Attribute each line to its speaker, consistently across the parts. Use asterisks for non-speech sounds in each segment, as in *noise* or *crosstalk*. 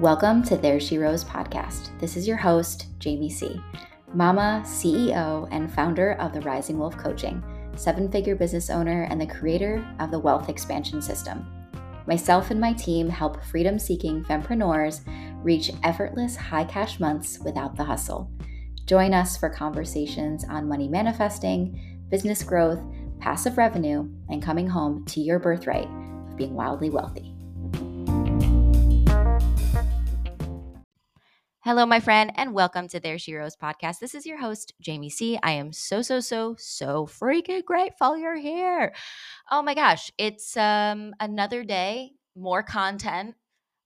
Speaker 1: Welcome to There She Rose podcast. This is your host, Jamie C., mama, CEO, and founder of the Rising Wolf Coaching, seven figure business owner, and the creator of the Wealth Expansion System. Myself and my team help freedom seeking fempreneurs reach effortless high cash months without the hustle. Join us for conversations on money manifesting, business growth, passive revenue, and coming home to your birthright of being wildly wealthy. Hello, my friend, and welcome to There She Rose podcast. This is your host, Jamie C. I am so, so, so, so freaking grateful you're here. Oh my gosh, it's um, another day, more content,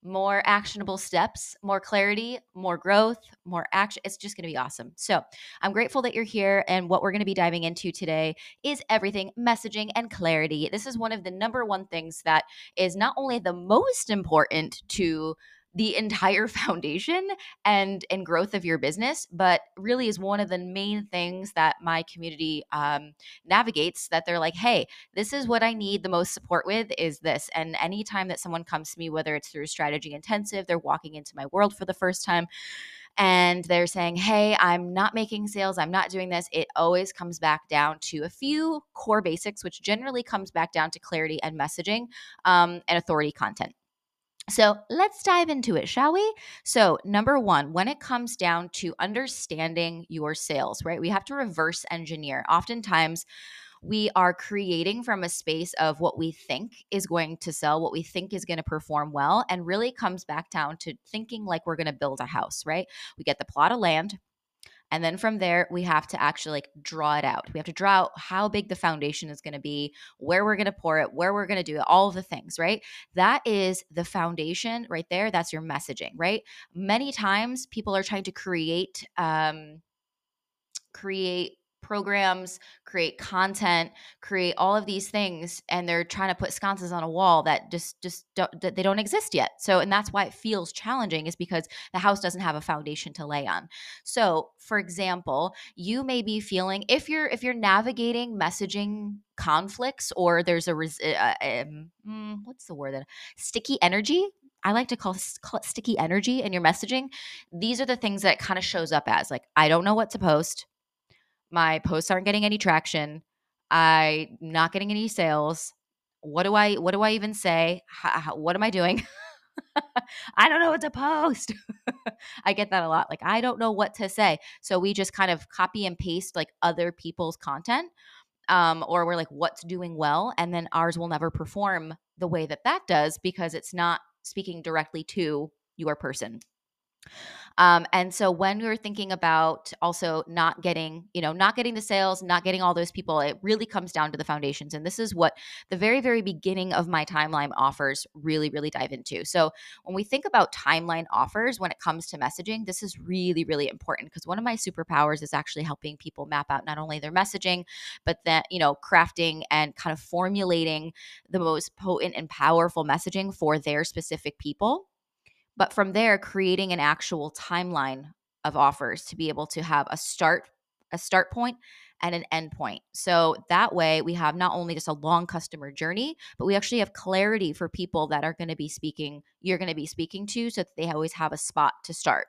Speaker 1: more actionable steps, more clarity, more growth, more action. It's just going to be awesome. So, I'm grateful that you're here. And what we're going to be diving into today is everything messaging and clarity. This is one of the number one things that is not only the most important to the entire *laughs* foundation and and growth of your business but really is one of the main things that my community um, navigates that they're like hey this is what i need the most support with is this and anytime that someone comes to me whether it's through strategy intensive they're walking into my world for the first time and they're saying, Hey, I'm not making sales, I'm not doing this, it always comes back down to a few core basics, which generally comes back down to clarity and messaging um, and authority content. So let's dive into it, shall we? So, number one, when it comes down to understanding your sales, right, we have to reverse engineer. Oftentimes, we are creating from a space of what we think is going to sell, what we think is going to perform well, and really comes back down to thinking like we're going to build a house, right? We get the plot of land, and then from there, we have to actually like draw it out. We have to draw out how big the foundation is going to be, where we're going to pour it, where we're going to do it, all the things, right? That is the foundation right there. That's your messaging, right? Many times people are trying to create, um, create programs, create content, create all of these things and they're trying to put sconces on a wall that just just don't, that they don't exist yet. So and that's why it feels challenging is because the house doesn't have a foundation to lay on. So, for example, you may be feeling if you're if you're navigating messaging conflicts or there's a uh, um, hmm, what's the word that sticky energy I like to call, call, it sticky energy in your messaging. These are the things that kind of shows up as like, I don't know what to post. My posts aren't getting any traction. I'm not getting any sales. What do I what do I even say? How, how, what am I doing? *laughs* I don't know what to post. *laughs* I get that a lot. Like I don't know what to say. So we just kind of copy and paste like other people's content um, or we're like what's doing well and then ours will never perform the way that that does because it's not speaking directly to your person um, and so when we are thinking about also not getting, you know, not getting the sales, not getting all those people, it really comes down to the foundations. And this is what the very, very beginning of my timeline offers really, really dive into. So when we think about timeline offers when it comes to messaging, this is really, really important because one of my superpowers is actually helping people map out not only their messaging, but then, you know, crafting and kind of formulating the most potent and powerful messaging for their specific people but from there creating an actual timeline of offers to be able to have a start a start point and an end point. So that way we have not only just a long customer journey, but we actually have clarity for people that are going to be speaking you're going to be speaking to so that they always have a spot to start.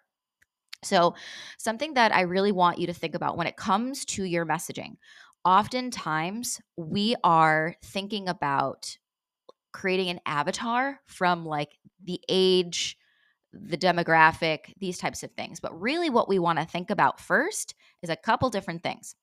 Speaker 1: So, something that I really want you to think about when it comes to your messaging, oftentimes we are thinking about creating an avatar from like the age, the demographic, these types of things. But really, what we want to think about first is a couple different things.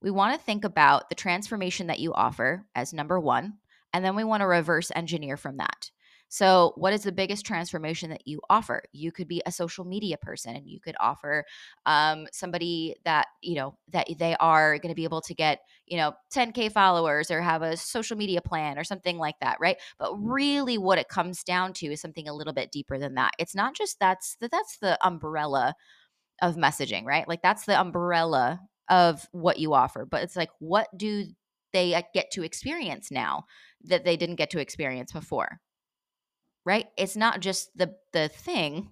Speaker 1: We want to think about the transformation that you offer as number one, and then we want to reverse engineer from that. So, what is the biggest transformation that you offer? You could be a social media person and you could offer um, somebody that, you know, that they are going to be able to get, you know, 10K followers or have a social media plan or something like that, right? But really, what it comes down to is something a little bit deeper than that. It's not just that's the, that's the umbrella of messaging, right? Like, that's the umbrella of what you offer. But it's like, what do they get to experience now that they didn't get to experience before? Right? It's not just the the thing.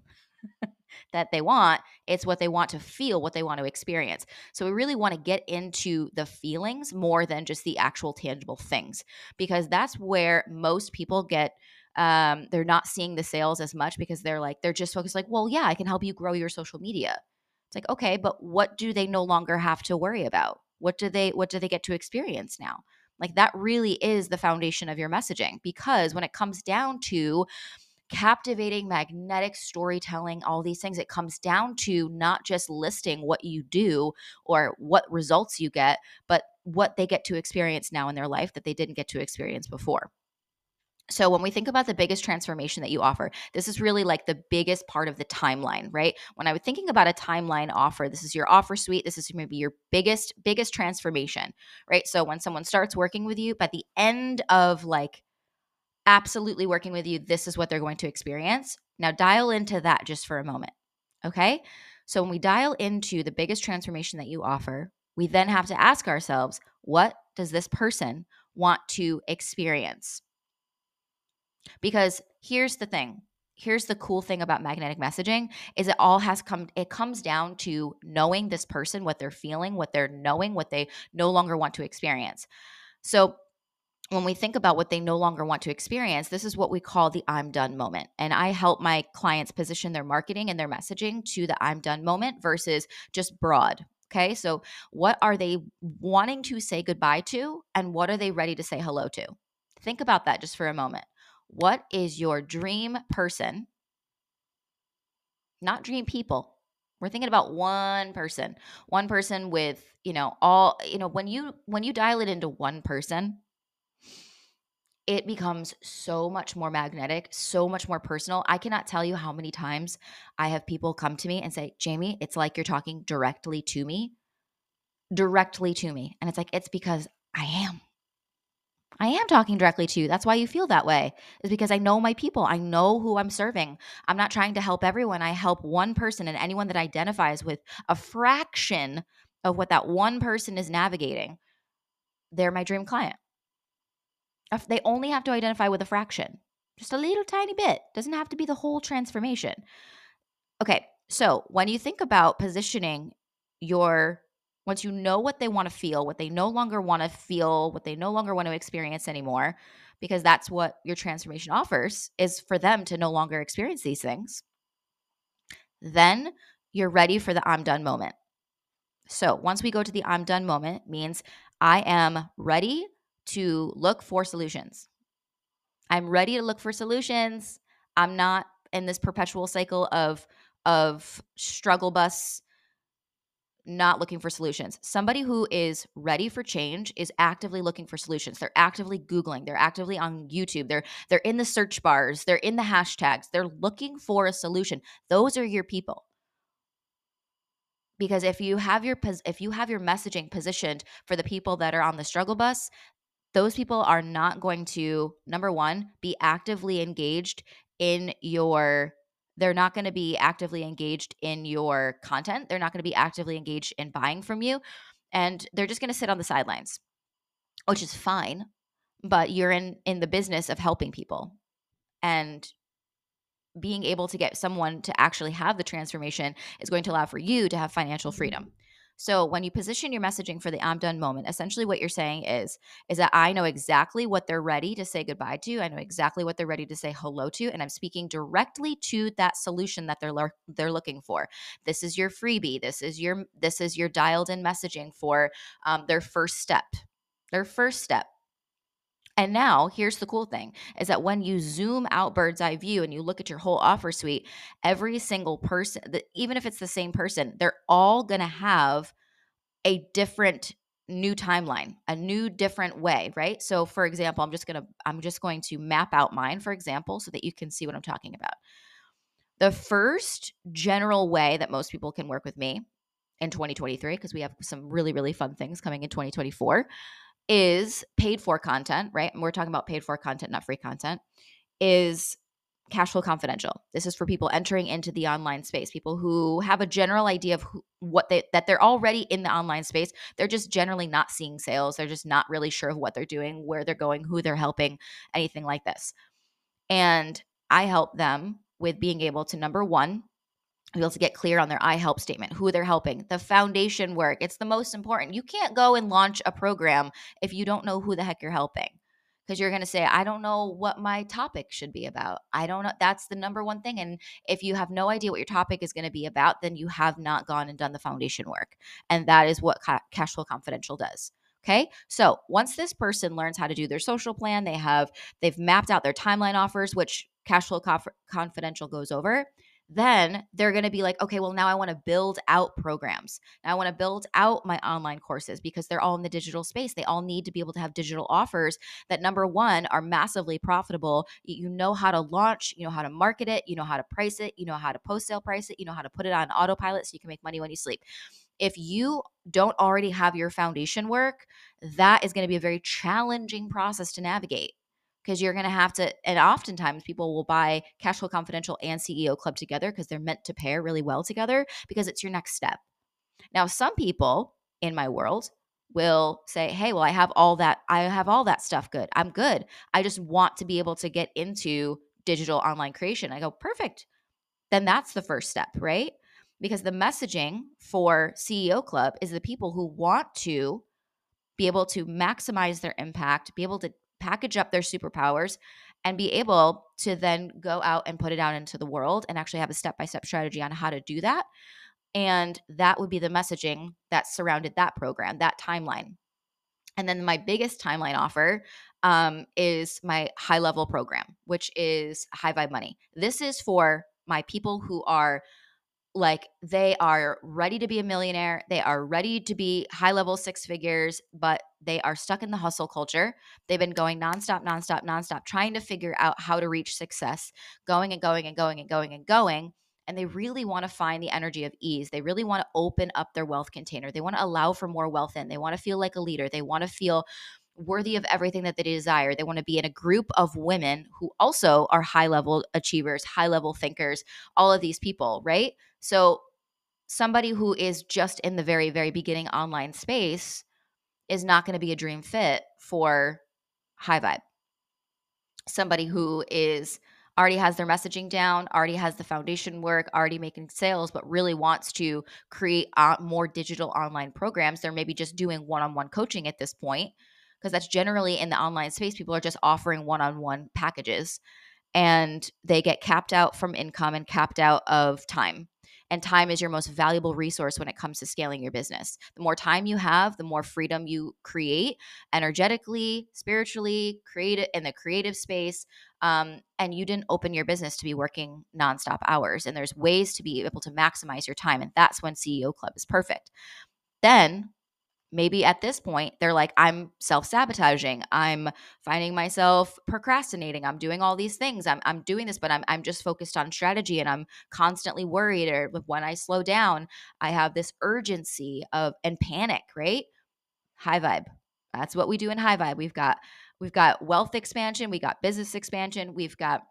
Speaker 1: *laughs* that they want, it's what they want to feel, what they want to experience. So we really want to get into the feelings more than just the actual tangible things because that's where most people get um, they're not seeing the sales as much because they're like they're just focused like well yeah i can help you grow your social media it's like okay but what do they no longer have to worry about what do they what do they get to experience now like that really is the foundation of your messaging because when it comes down to captivating, magnetic storytelling, all these things, it comes down to not just listing what you do or what results you get, but what they get to experience now in their life that they didn't get to experience before. So, when we think about the biggest transformation that you offer, this is really like the biggest part of the timeline, right? When I was thinking about a timeline offer, this is your offer suite. This is maybe your biggest, biggest transformation, right? So, when someone starts working with you, by the end of like absolutely working with you, this is what they're going to experience. Now, dial into that just for a moment, okay? So, when we dial into the biggest transformation that you offer, we then have to ask ourselves, what does this person want to experience? Because here's the thing. Here's the cool thing about magnetic messaging is it all has come it comes down to knowing this person, what they're feeling, what they're knowing, what they no longer want to experience. So when we think about what they no longer want to experience, this is what we call the I'm done moment. And I help my clients position their marketing and their messaging to the I'm done moment versus just broad. Okay. So, what are they wanting to say goodbye to? And what are they ready to say hello to? Think about that just for a moment. What is your dream person? Not dream people. We're thinking about one person. One person with, you know, all, you know, when you when you dial it into one person, it becomes so much more magnetic, so much more personal. I cannot tell you how many times I have people come to me and say, Jamie, it's like you're talking directly to me, directly to me. And it's like, it's because I am. I am talking directly to you. That's why you feel that way, is because I know my people. I know who I'm serving. I'm not trying to help everyone. I help one person and anyone that identifies with a fraction of what that one person is navigating. They're my dream client. If they only have to identify with a fraction, just a little tiny bit. Doesn't have to be the whole transformation. Okay, so when you think about positioning your once you know what they want to feel, what they no longer want to feel, what they no longer want to experience anymore, because that's what your transformation offers is for them to no longer experience these things. Then you're ready for the I'm done moment. So, once we go to the I'm done moment means I am ready to look for solutions. I'm ready to look for solutions. I'm not in this perpetual cycle of of struggle bus not looking for solutions. Somebody who is ready for change is actively looking for solutions. They're actively googling, they're actively on YouTube. They're they're in the search bars, they're in the hashtags. They're looking for a solution. Those are your people. Because if you have your if you have your messaging positioned for the people that are on the struggle bus, those people are not going to number 1 be actively engaged in your they're not going to be actively engaged in your content. They're not going to be actively engaged in buying from you. And they're just going to sit on the sidelines, which is fine. But you're in in the business of helping people. And being able to get someone to actually have the transformation is going to allow for you to have financial freedom. So when you position your messaging for the I'm done moment, essentially what you're saying is is that I know exactly what they're ready to say goodbye to. I know exactly what they're ready to say hello to and I'm speaking directly to that solution that they're they're looking for. This is your freebie. This is your this is your dialed in messaging for um, their first step. Their first step. And now, here's the cool thing is that when you zoom out bird's eye view and you look at your whole offer suite, every single person, even if it's the same person, they're all going to have a different new timeline, a new different way, right? So for example, I'm just going to I'm just going to map out mine for example so that you can see what I'm talking about. The first general way that most people can work with me in 2023 because we have some really really fun things coming in 2024 is paid for content, right? And we're talking about paid for content, not free content, is cash flow confidential. This is for people entering into the online space, people who have a general idea of who, what they that they're already in the online space. They're just generally not seeing sales. They're just not really sure of what they're doing, where they're going, who they're helping, anything like this. And I help them with being able to number 1 be able to get clear on their I help statement, who they're helping, the foundation work. It's the most important. You can't go and launch a program if you don't know who the heck you're helping. Because you're going to say, I don't know what my topic should be about. I don't know. That's the number one thing. And if you have no idea what your topic is going to be about, then you have not gone and done the foundation work. And that is what Cashflow Confidential does. Okay. So once this person learns how to do their social plan, they have, they've mapped out their timeline offers, which Cashflow Conf- Confidential goes over then they're going to be like, okay, well, now I want to build out programs. Now I want to build out my online courses because they're all in the digital space. They all need to be able to have digital offers that, number one, are massively profitable. You know how to launch, you know how to market it, you know how to price it, you know how to post sale price it, you know how to put it on autopilot so you can make money when you sleep. If you don't already have your foundation work, that is going to be a very challenging process to navigate because you're going to have to and oftentimes people will buy cashflow confidential and ceo club together because they're meant to pair really well together because it's your next step. Now some people in my world will say hey well i have all that i have all that stuff good. I'm good. I just want to be able to get into digital online creation. I go perfect. Then that's the first step right? Because the messaging for ceo club is the people who want to be able to maximize their impact be able to package up their superpowers and be able to then go out and put it out into the world and actually have a step by step strategy on how to do that. And that would be the messaging that surrounded that program, that timeline. And then my biggest timeline offer um, is my high level program, which is High Vibe Money. This is for my people who are like they are ready to be a millionaire they are ready to be high level six figures but they are stuck in the hustle culture. They've been going nonstop nonstop nonstop trying to figure out how to reach success going and going and going and going and going and they really want to find the energy of ease. They really want to open up their wealth container. They want to allow for more wealth in. They want to feel like a leader. They want to feel worthy of everything that they desire. They want to be in a group of women who also are high level achievers, high level thinkers, all of these people, right? So, somebody who is just in the very, very beginning online space is not going to be a dream fit for high vibe. Somebody who is already has their messaging down, already has the foundation work, already making sales, but really wants to create uh, more digital online programs. They're maybe just doing one on one coaching at this point because that's generally in the online space people are just offering one-on-one packages and they get capped out from income and capped out of time and time is your most valuable resource when it comes to scaling your business. The more time you have, the more freedom you create energetically, spiritually, create in the creative space. Um, and you didn't open your business to be working nonstop hours. And there's ways to be able to maximize your time. And that's when CEO Club is perfect. Then maybe at this point they're like i'm self-sabotaging. I'm finding myself procrastinating. I'm doing all these things. I'm, I'm doing this but I'm, I'm just focused on strategy and i'm constantly worried or when i slow down i have this urgency of and panic right? High vibe. That's what we do in high vibe. We've got we've got wealth expansion we got business expansion we've got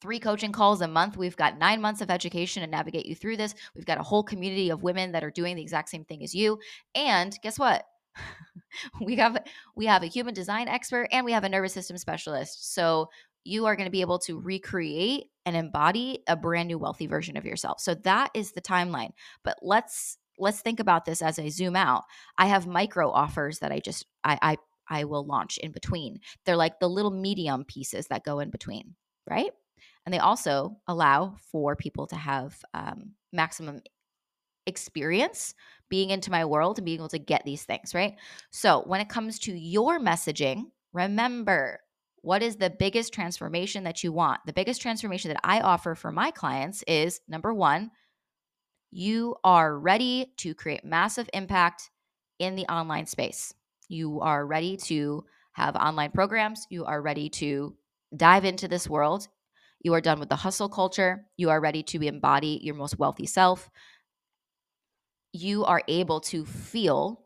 Speaker 1: three coaching calls a month. We've got nine months of education to navigate you through this. We've got a whole community of women that are doing the exact same thing as you. And guess what? *laughs* we have we have a human design expert and we have a nervous system specialist. So you are going to be able to recreate and embody a brand new wealthy version of yourself. So that is the timeline. But let's let's think about this as I zoom out. I have micro offers that I just I I I will launch in between. They're like the little medium pieces that go in between, right? And they also allow for people to have um, maximum experience being into my world and being able to get these things, right? So when it comes to your messaging, remember what is the biggest transformation that you want? The biggest transformation that I offer for my clients is number one, you are ready to create massive impact in the online space. You are ready to have online programs. You are ready to dive into this world you are done with the hustle culture. You are ready to embody your most wealthy self. You are able to feel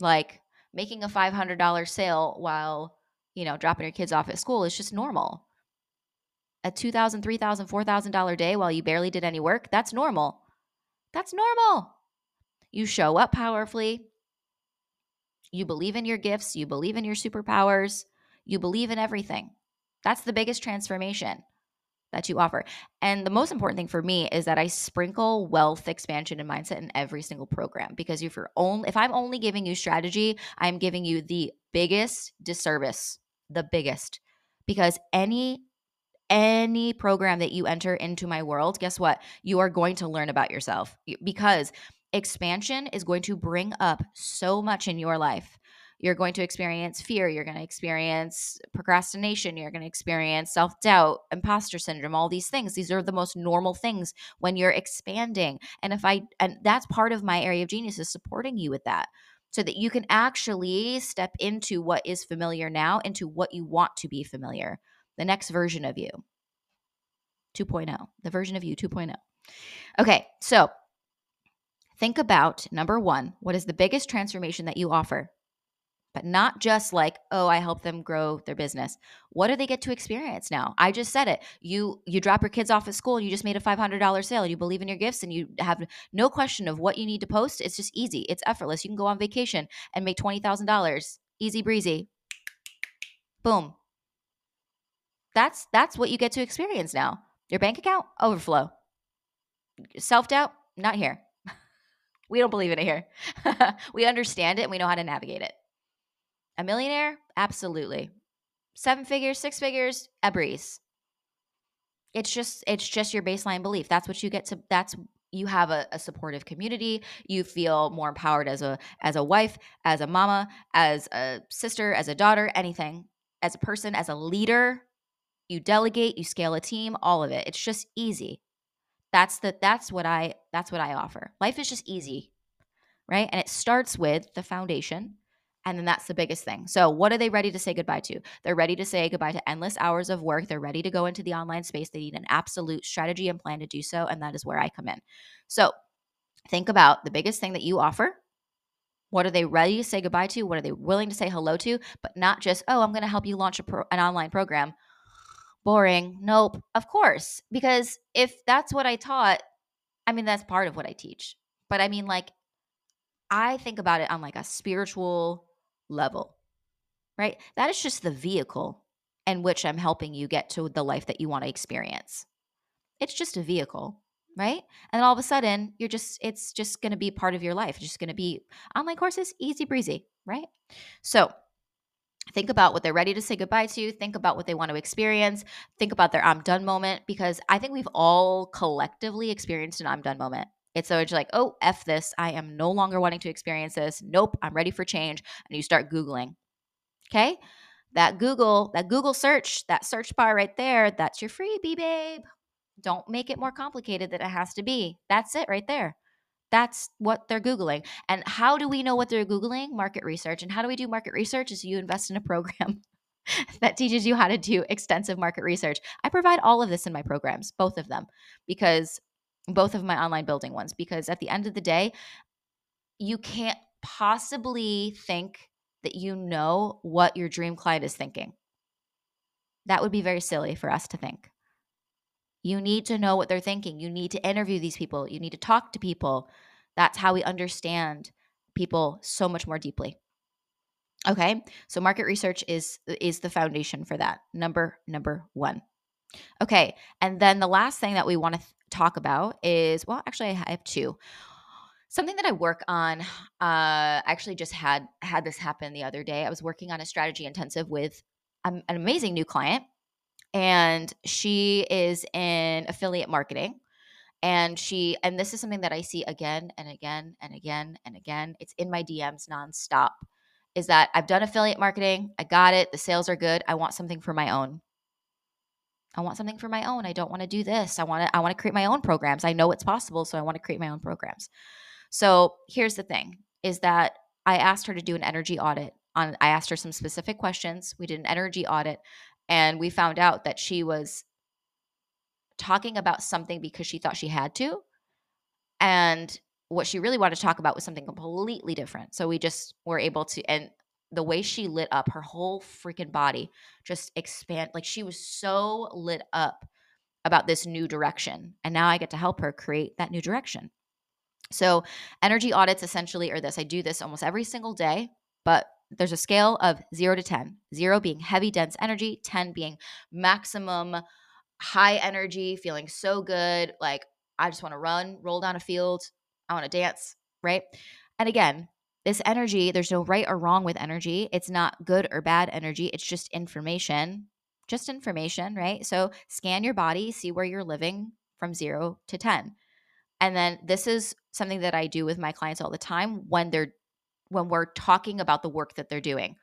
Speaker 1: like making a $500 sale while, you know, dropping your kids off at school is just normal. A $2,000, $3,000, $4,000 day while you barely did any work, that's normal. That's normal. You show up powerfully. You believe in your gifts. You believe in your superpowers. You believe in everything. That's the biggest transformation. that you offer. And the most important thing for me is that I sprinkle wealth expansion and mindset in every single program because if you're only if I'm only giving you strategy, I'm giving you the biggest disservice, the biggest. Because any any program that you enter into my world, guess what? You are going to learn about yourself because expansion is going to bring up so much in your life you're going to experience fear you're going to experience procrastination you're going to experience self-doubt imposter syndrome all these things. These are the most normal things when you're expanding. And if i and that's part of my area of genius is supporting you with that so that you can actually step into what is familiar now into what you want to be familiar. The next version of you. 2.0 the version of you 2.0 okay so think about number one what is the biggest transformation that you offer but not just like oh i help them grow their business. What do they get to experience now? I just said it. You you drop your kids off at school and you just made a $500 sale. You believe in your gifts and you have no question of what you need to post. It's just easy. It's effortless. You can go on vacation and make $20000 easy breezy. Boom. That's that's what you get to experience now. Your bank account? Overflow. Self-doubt? Not here. *laughs* We don't believe in it here. *laughs* We understand it and we know how to navigate it a millionaire? Absolutely. Seven figures, six figures, a breeze. It's just it's just your baseline belief. That's what you get to that's you have a, a, supportive community you feel more empowered as a as a wife as a mama as a sister as a daughter anything as a person as a leader you delegate you scale a team all of it it's just easy that's the that's what i that's what i offer life is just easy right and it starts with the foundation and then that's the biggest thing. So, what are they ready to say goodbye to? They're ready to say goodbye to endless hours of work. They're ready to go into the online space. They need an absolute strategy and plan to do so. And that is where I come in. So, think about the biggest thing that you offer. What are they ready to say goodbye to? What are they willing to say hello to? But not just, oh, I'm going to help you launch pro- an online program. Boring. Nope. Of course. Because if that's what I taught, I mean, that's part of what I teach. But I mean, like, I think about it on like a spiritual level, right? That is just the vehicle in which I'm helping you get to the life that you want to experience. It's just a vehicle, right? And all of a sudden, you're just, it's just going to be part of your life. It's just going to be online courses, easy breezy, right? So, think about what they're ready to say goodbye to think about what they want to experience think about their i'm done moment because i think we've all collectively experienced an i'm done moment it's so it's like, oh, F this. I am no longer wanting to experience this. Nope, I'm ready for change. And you start Googling. Okay. That Google, that Google search, that search bar right there, that's your freebie, babe. Don't make it more complicated than it has to be. That's it right there. That's what they're Googling. And how do we know what they're Googling? Market research. And how do we do market research? Is you invest in a program *laughs* that teaches you how to do extensive market research. I provide all of this in my programs, both of them, because both of my online building ones because at the end of the day, you can't possibly think that you know what your dream client is thinking. That would be very silly for us to think. You need to know what they're thinking. You need to interview these people. You need to talk to people. That's how we understand people so much more deeply. Okay? So market research is is the foundation for that. Number number 1. Okay, and then the last thing that we want to th- talk about is well, actually, I have two. Something that I work on. Uh, I actually just had had this happen the other day. I was working on a strategy intensive with an amazing new client, and she is in affiliate marketing. And she, and this is something that I see again and again and again and again. It's in my DMs nonstop. Is that I've done affiliate marketing, I got it, the sales are good. I want something for my own. I want something for my own. I don't want to do this. I want to I want to create my own programs. I know it's possible, so I want to create my own programs. So, here's the thing is that I asked her to do an energy audit on I asked her some specific questions. We did an energy audit and we found out that she was talking about something because she thought she had to. And what she really wanted to talk about was something completely different. So we just were able to and the way she lit up her whole freaking body just expand like she was so lit up about this new direction and now i get to help her create that new direction so energy audits essentially are this i do this almost every single day but there's a scale of 0 to 10 0 being heavy dense energy 10 being maximum high energy, feeling so good. Like, I just want to run, roll down a field. I want to dance, right? And again, this energy, there's no right or wrong with energy. It's not good or bad energy. It's just information, just information, right? So scan your body, see where you're living from zero to 10. And then this is something that I do with my clients all the time when they're when we're talking about the work that they're doing.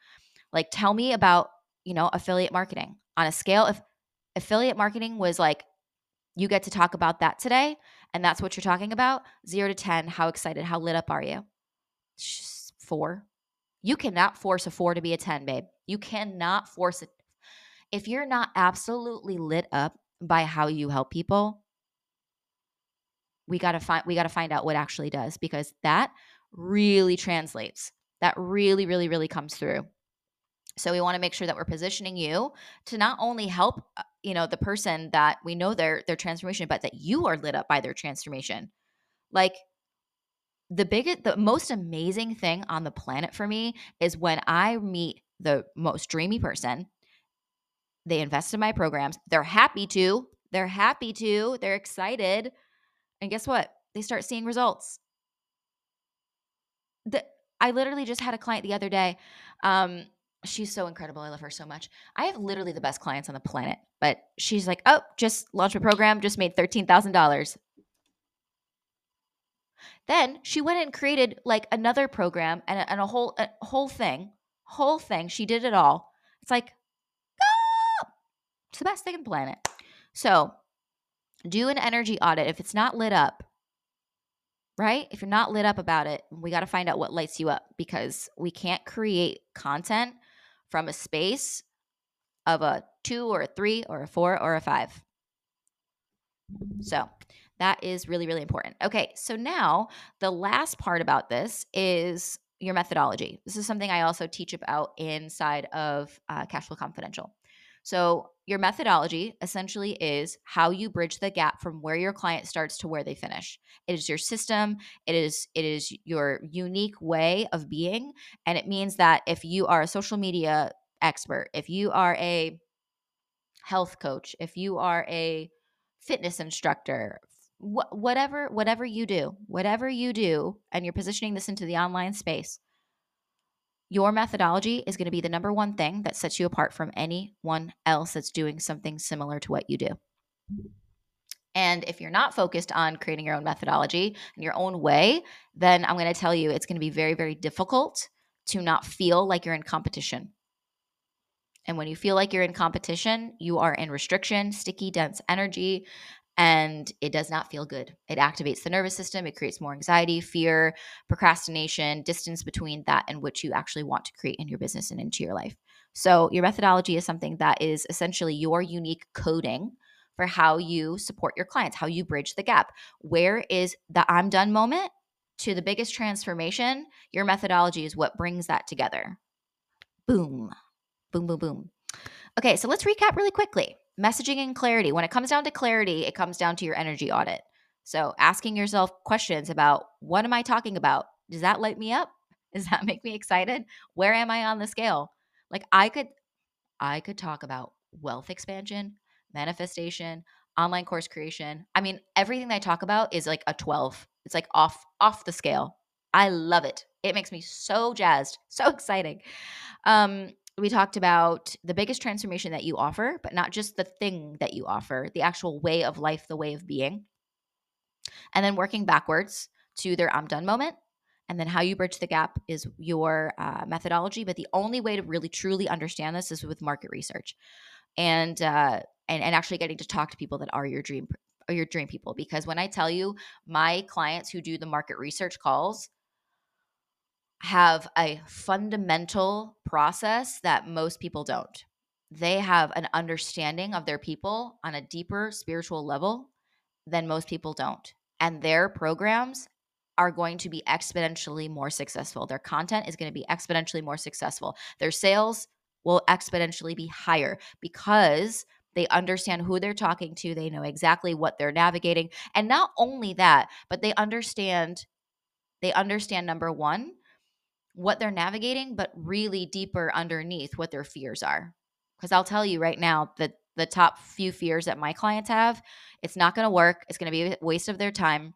Speaker 1: Like tell me about, you know, affiliate marketing. On a scale if affiliate marketing was like you get to talk about that today and that's what you're talking about, 0 to 10, how excited, how lit up are you? 4. You cannot force a 4 to be a 10, babe. You cannot force it. If you're not absolutely lit up by how you help people, we got to find we got to find out what actually does because that really translates. That really really really comes through. So we want to make sure that we're positioning you to not only help uh, you know the person that we know their their transformation but that you are lit up by their transformation. Like the biggest the most amazing thing on the planet for me is when I meet the most dreamy person. They invest in my programs. They're happy to. They're happy to. They're excited and guess what? They start seeing results. The, I literally just had a client the other day. Um, she's so incredible. I love her so much. I have literally the best clients on the planet, but she's like, oh, just launched a program, just made $13,000. Then she went and created like another program and a, and a whole a whole thing, whole thing. She did it all. It's like, ah! it's the best thing on the planet. So do an energy audit if it's not lit up right if you're not lit up about it we got to find out what lights you up because we can't create content from a space of a two or a three or a four or a five so that is really really important. Okay so now the last part about this is your methodology. This is something i also teach about inside of uh, cashflow confidential. So, your methodology essentially is how you bridge the gap from where your client starts to where they finish. It is your system, it is it is your unique way of being, and it means that if you are a social media expert, if you are a health coach, if you are a fitness instructor, wh- whatever whatever you do, whatever you do and you're positioning this into the online space, your methodology is going to be the number one thing that sets you apart from anyone else that's doing something similar to what you do. And if you're not focused on creating your own methodology and your own way, then I'm going to tell you it's going to be very, very difficult to not feel like you're in competition. And when you feel like you're in competition, you are in restriction, sticky, dense energy, and it does not feel good. It activates the nervous system, it creates more anxiety, fear, procrastination, distance between that and what you actually want to create in your business and into your life. So, your methodology is something that is essentially your unique coding for how you support your clients, how you bridge the gap. Where is the I'm done moment to the biggest transformation? Your methodology is what brings that together. Boom, boom, boom, boom. Okay, so let's recap really quickly messaging and clarity. When it comes down to clarity, it comes down to your energy audit. So asking yourself questions about what am I talking about? Does that light me up? *laughs* Does that make me excited? Where am I on the scale? Like I could I could talk about wealth expansion, manifestation, online course creation. I mean, everything I talk about is like a 12. It's like off off the scale. I love it. It makes me so jazzed, *laughs* so exciting. Um, we talked about the biggest transformation that you offer, but not just the thing that you offer, the actual way of life, the way of being. And then working backwards to their I'm done moment. And then how you bridge the gap is your uh, methodology. But the only way to really truly understand this is with market research and, uh, and, and actually getting to talk to people that are your dream or your dream people. Because when I tell you my clients who do the market research calls, have a fundamental process that most people don't. They have an understanding of their people on a deeper spiritual level than most people don't. And their programs are going to be exponentially more successful. Their content is going to be exponentially more successful. Their sales will exponentially be higher because they understand who they're talking to. They know exactly what they're navigating. And not only that, but they understand they understand number 1 what they're navigating, but really deeper underneath what their fears are. Because I'll tell you right now that the top few fears that my clients have. It's not going to work. It's going to be a waste of their time.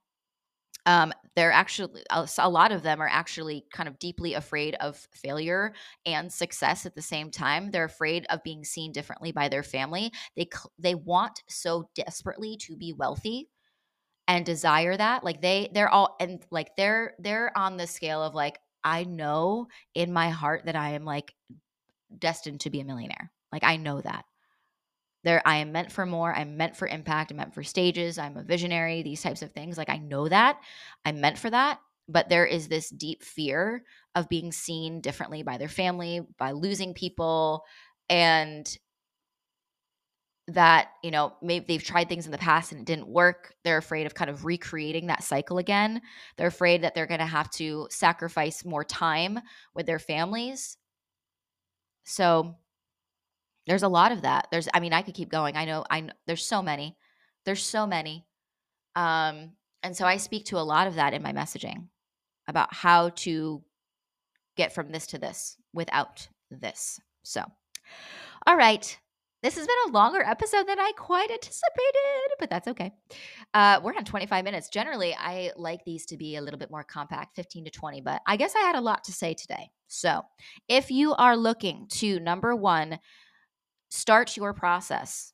Speaker 1: Um, they're actually a lot of them are actually kind of deeply afraid of failure and success at the same time. They're afraid of being seen differently by their family. They they want so desperately to be wealthy and desire that. Like they they're all and like they're they're on the scale of like I know in my heart that I am like destined to be a millionaire. Like I know that. There I am meant for more. I'm meant for impact. I'm meant for stages. I'm a visionary, these types of things. Like I know that. I'm meant for that. But there is this deep fear of being seen differently by their family, by losing people, and that you know maybe they've tried things in the past and it didn't work they're afraid of kind of recreating that cycle again they're afraid that they're going to have to sacrifice more time with their families so there's a lot of that. There's I mean, I could keep going. I know I there's so many. There's so many. Um and so I speak to a lot of that in my messaging about how to get from this to this without this. So, all right. This has been a longer episode than I quite anticipated, but that's okay. Uh, we're on 25 minutes. Generally, I like these to be a little bit more compact, 15 to 20, but I guess I had a lot to say today. So, if you are looking to number one, start your process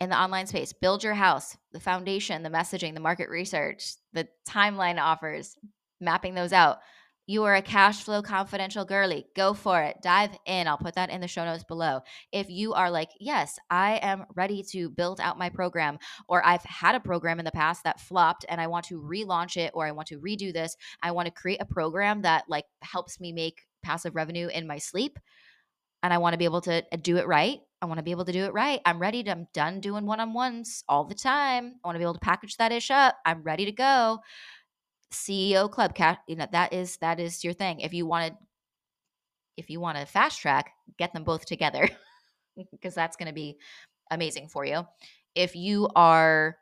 Speaker 1: in the online space, build your house, the foundation, the messaging, the market research, the timeline offers, mapping those out. You are a cash flow confidential girly. Go for it. Dive in. I'll put that in the show notes below. If you are like, yes, I am ready to build out my program, or I've had a program in the past that flopped and I want to relaunch it, or I want to redo this, I want to create a program that like helps me make passive revenue in my sleep and I want to be able to uh, do it right. I want to be able to do it right. I'm ready to, I'm done doing one on ones all the time. I want to be able to package that ish up. I'm ready to go. CEO club cat, you know, that is, that is your thing. If you want to, if you want to fast track, get them both together *laughs* because that's going to be amazing for you. If you are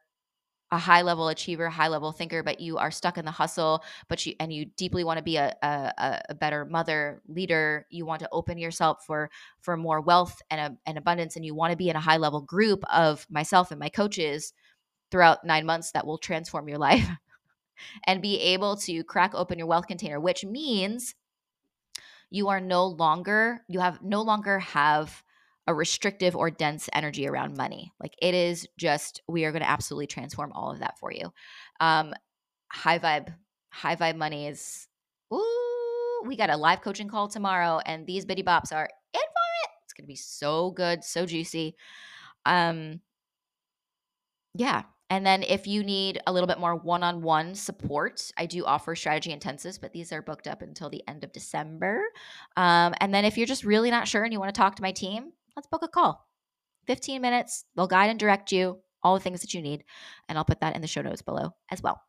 Speaker 1: a high level achiever, high level thinker, but you are stuck in the hustle, but you and you deeply want to be a, a, a better mother, leader. You want to open yourself for for more wealth and, a, and abundance, and you want to be in a high level group of myself and my coaches throughout nine months that will transform your *laughs* life and be able to crack open your wealth container, which means you are no longer you have no longer have a restrictive or dense energy around money. Like it is just, we are going to absolutely transform all of that for you. Um, high vibe, high vibe money is, ooh, we got a live coaching call tomorrow, and these bitty bops are in for it. It's going to be so good, so juicy. Um, yeah. And then if you need a little bit more one on one support, I do offer strategy intensives, but these are booked up until the end of December. Um, and then if you're just really not sure and you want to talk to my team, let's book a call. 15 minutes, they'll guide and direct you, all the things that you need. And I'll put that in the show notes below as well.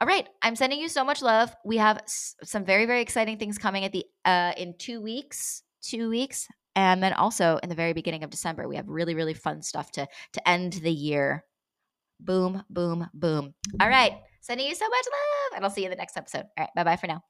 Speaker 1: All right, I'm sending you so much love. We have s- some very very exciting things coming at the uh in 2 weeks, 2 weeks. And then also in the very beginning of December, we have really really fun stuff to to end the year. Boom, boom, boom. All right. Sending you so much love, and I'll see you in the next episode. All right, bye bye for now.